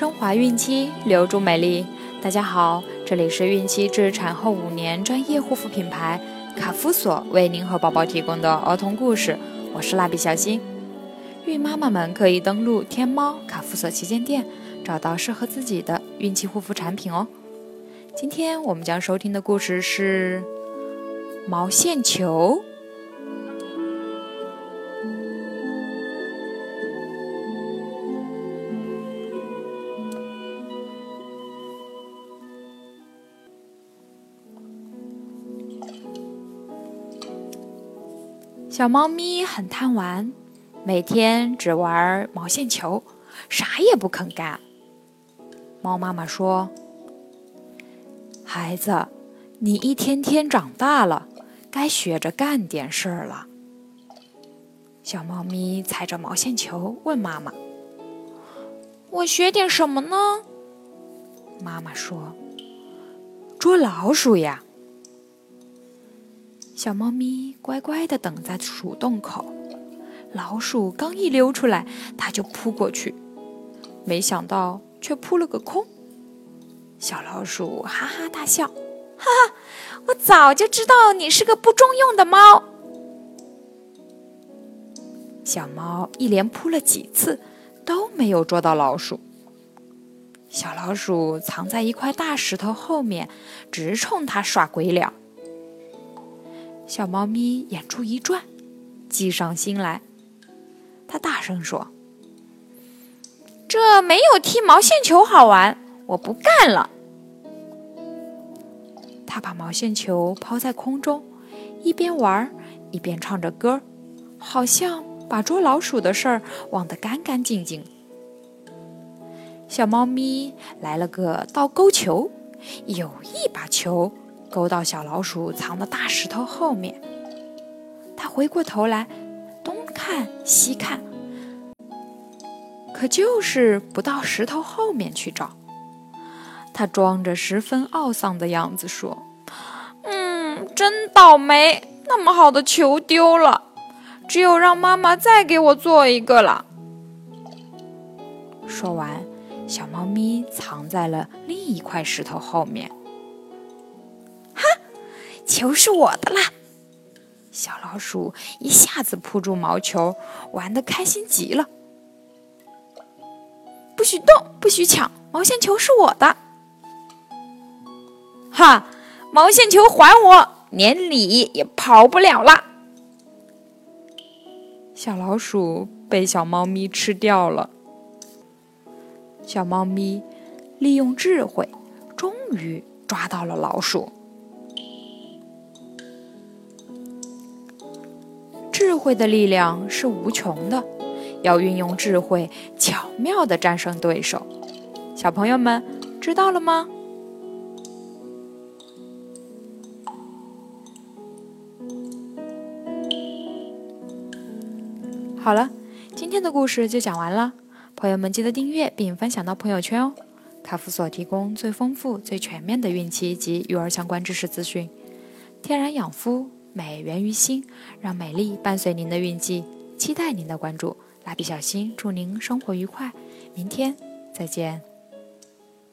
升华孕期，留住美丽。大家好，这里是孕期至产后五年专业护肤品牌卡夫索为您和宝宝提供的儿童故事。我是蜡笔小新。孕妈妈们可以登录天猫卡夫索旗舰店，找到适合自己的孕期护肤产品哦。今天我们将收听的故事是毛线球。小猫咪很贪玩，每天只玩毛线球，啥也不肯干。猫妈妈说：“孩子，你一天天长大了，该学着干点事儿了。”小猫咪踩着毛线球问妈妈：“我学点什么呢？”妈妈说：“捉老鼠呀。”小猫咪乖乖的等在鼠洞口，老鼠刚一溜出来，它就扑过去，没想到却扑了个空。小老鼠哈哈大笑：“哈哈，我早就知道你是个不中用的猫。”小猫一连扑了几次，都没有捉到老鼠。小老鼠藏在一块大石头后面，直冲它耍鬼脸。小猫咪眼珠一转，计上心来。它大声说：“这没有踢毛线球好玩，我不干了。”它把毛线球抛在空中，一边玩一边唱着歌，好像把捉老鼠的事儿忘得干干净净。小猫咪来了个倒钩球，有意把球。勾到小老鼠藏的大石头后面，他回过头来东看西看，可就是不到石头后面去找。他装着十分懊丧的样子说：“嗯，真倒霉，那么好的球丢了，只有让妈妈再给我做一个了。”说完，小猫咪藏在了另一块石头后面。球是我的啦！小老鼠一下子扑住毛球，玩的开心极了。不许动，不许抢，毛线球是我的！哈，毛线球还我，连你也跑不了啦！小老鼠被小猫咪吃掉了。小猫咪利用智慧，终于抓到了老鼠。智慧的力量是无穷的，要运用智慧，巧妙的战胜对手。小朋友们知道了吗？好了，今天的故事就讲完了。朋友们记得订阅并分享到朋友圈哦。卡夫所提供最丰富、最全面的孕期及育儿相关知识资讯，天然养肤。美源于心，让美丽伴随您的运气，期待您的关注。蜡笔小新祝您生活愉快，明天再见。